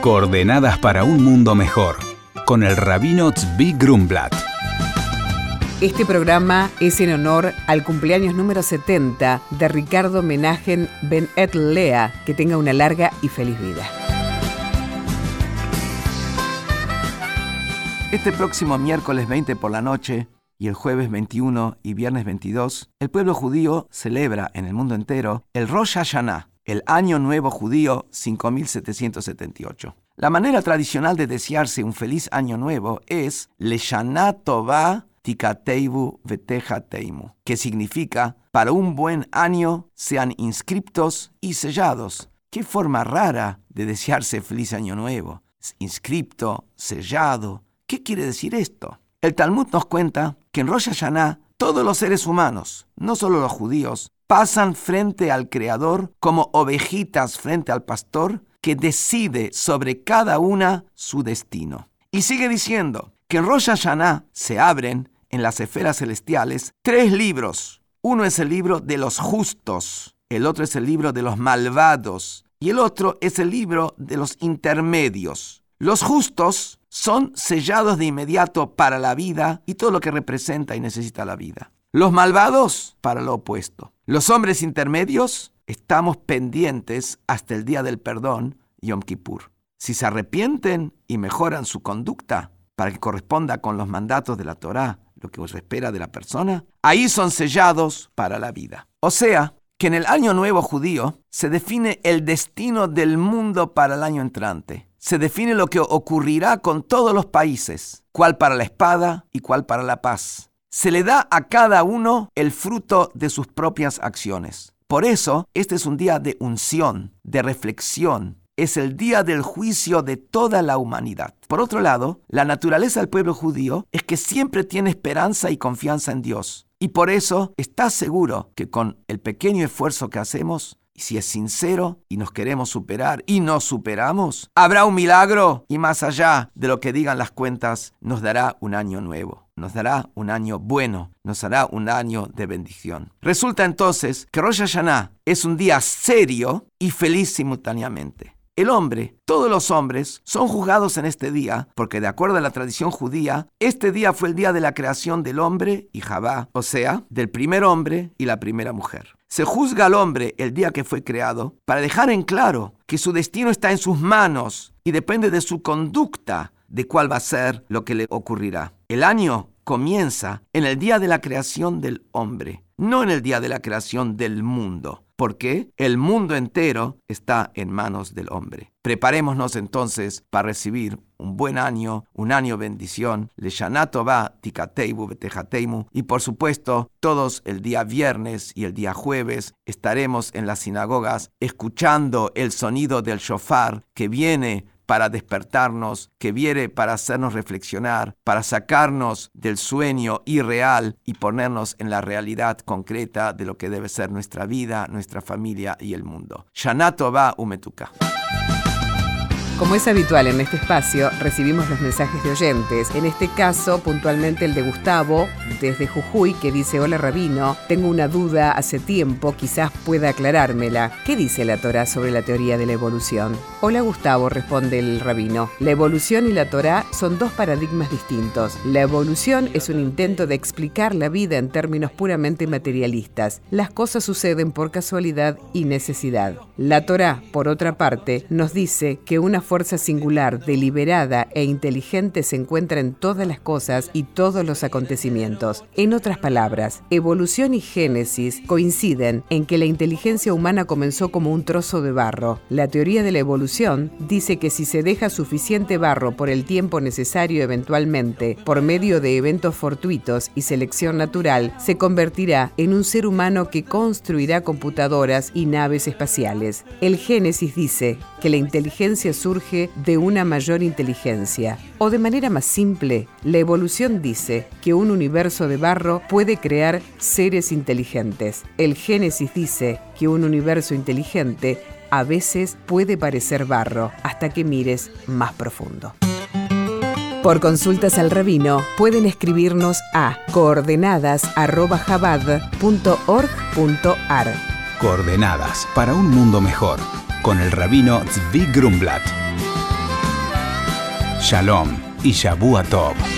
Coordenadas para un mundo mejor, con el rabino Tzvi Grumblat. Este programa es en honor al cumpleaños número 70 de Ricardo Menagen Ben Et Lea. Que tenga una larga y feliz vida. Este próximo miércoles 20 por la noche y el jueves 21 y viernes 22, el pueblo judío celebra en el mundo entero el Rosh Hashanah, el Año Nuevo Judío 5778. La manera tradicional de desearse un feliz año nuevo es Leshana Tova Tikateivu Teimu, que significa para un buen año sean inscriptos y sellados. Qué forma rara de desearse feliz año nuevo. Inscripto, sellado. ¿Qué quiere decir esto? El Talmud nos cuenta que en Rosh Hashanah todos los seres humanos, no solo los judíos, pasan frente al Creador como ovejitas frente al pastor que decide sobre cada una su destino. Y sigue diciendo que en Rosh Hashanah se abren en las esferas celestiales tres libros. Uno es el libro de los justos, el otro es el libro de los malvados y el otro es el libro de los intermedios. Los justos son sellados de inmediato para la vida y todo lo que representa y necesita la vida. Los malvados para lo opuesto. Los hombres intermedios estamos pendientes hasta el día del perdón, Yom Kippur. Si se arrepienten y mejoran su conducta para que corresponda con los mandatos de la Torá, lo que os espera de la persona, ahí son sellados para la vida. O sea, que en el año nuevo judío se define el destino del mundo para el año entrante. Se define lo que ocurrirá con todos los países, cuál para la espada y cuál para la paz se le da a cada uno el fruto de sus propias acciones. Por eso, este es un día de unción, de reflexión. Es el día del juicio de toda la humanidad. Por otro lado, la naturaleza del pueblo judío es que siempre tiene esperanza y confianza en Dios. Y por eso está seguro que con el pequeño esfuerzo que hacemos, y si es sincero y nos queremos superar y nos superamos, habrá un milagro y más allá de lo que digan las cuentas, nos dará un año nuevo nos dará un año bueno, nos hará un año de bendición. Resulta entonces que Rosh Hashanah es un día serio y feliz simultáneamente. El hombre, todos los hombres, son juzgados en este día, porque de acuerdo a la tradición judía, este día fue el día de la creación del hombre y Jabá, o sea, del primer hombre y la primera mujer. Se juzga al hombre el día que fue creado para dejar en claro que su destino está en sus manos y depende de su conducta de cuál va a ser lo que le ocurrirá. El año comienza en el día de la creación del hombre, no en el día de la creación del mundo, porque el mundo entero está en manos del hombre. Preparémonos entonces para recibir un buen año, un año bendición, le va tikateibu y por supuesto, todos el día viernes y el día jueves estaremos en las sinagogas escuchando el sonido del shofar que viene para despertarnos, que viene para hacernos reflexionar, para sacarnos del sueño irreal y ponernos en la realidad concreta de lo que debe ser nuestra vida, nuestra familia y el mundo. Shanato va umetuka. Como es habitual en este espacio, recibimos los mensajes de oyentes. En este caso, puntualmente el de Gustavo, desde Jujuy, que dice: Hola Rabino, tengo una duda hace tiempo, quizás pueda aclarármela. ¿Qué dice la Torah sobre la teoría de la evolución? Hola Gustavo, responde el rabino. La evolución y la Torah son dos paradigmas distintos. La evolución es un intento de explicar la vida en términos puramente materialistas. Las cosas suceden por casualidad y necesidad. La Torah, por otra parte, nos dice que una fuerza singular, deliberada e inteligente se encuentra en todas las cosas y todos los acontecimientos. En otras palabras, evolución y génesis coinciden en que la inteligencia humana comenzó como un trozo de barro. La teoría de la evolución dice que si se deja suficiente barro por el tiempo necesario eventualmente, por medio de eventos fortuitos y selección natural, se convertirá en un ser humano que construirá computadoras y naves espaciales. El Génesis dice que la inteligencia surge de una mayor inteligencia. O de manera más simple, la evolución dice que un universo de barro puede crear seres inteligentes. El Génesis dice que un universo inteligente a veces puede parecer barro hasta que mires más profundo. Por consultas al rabino pueden escribirnos a coordenadas.jabad.org.ar. Coordenadas para un mundo mejor con el rabino Zvi Grumblat. Shalom y Shabu Tov.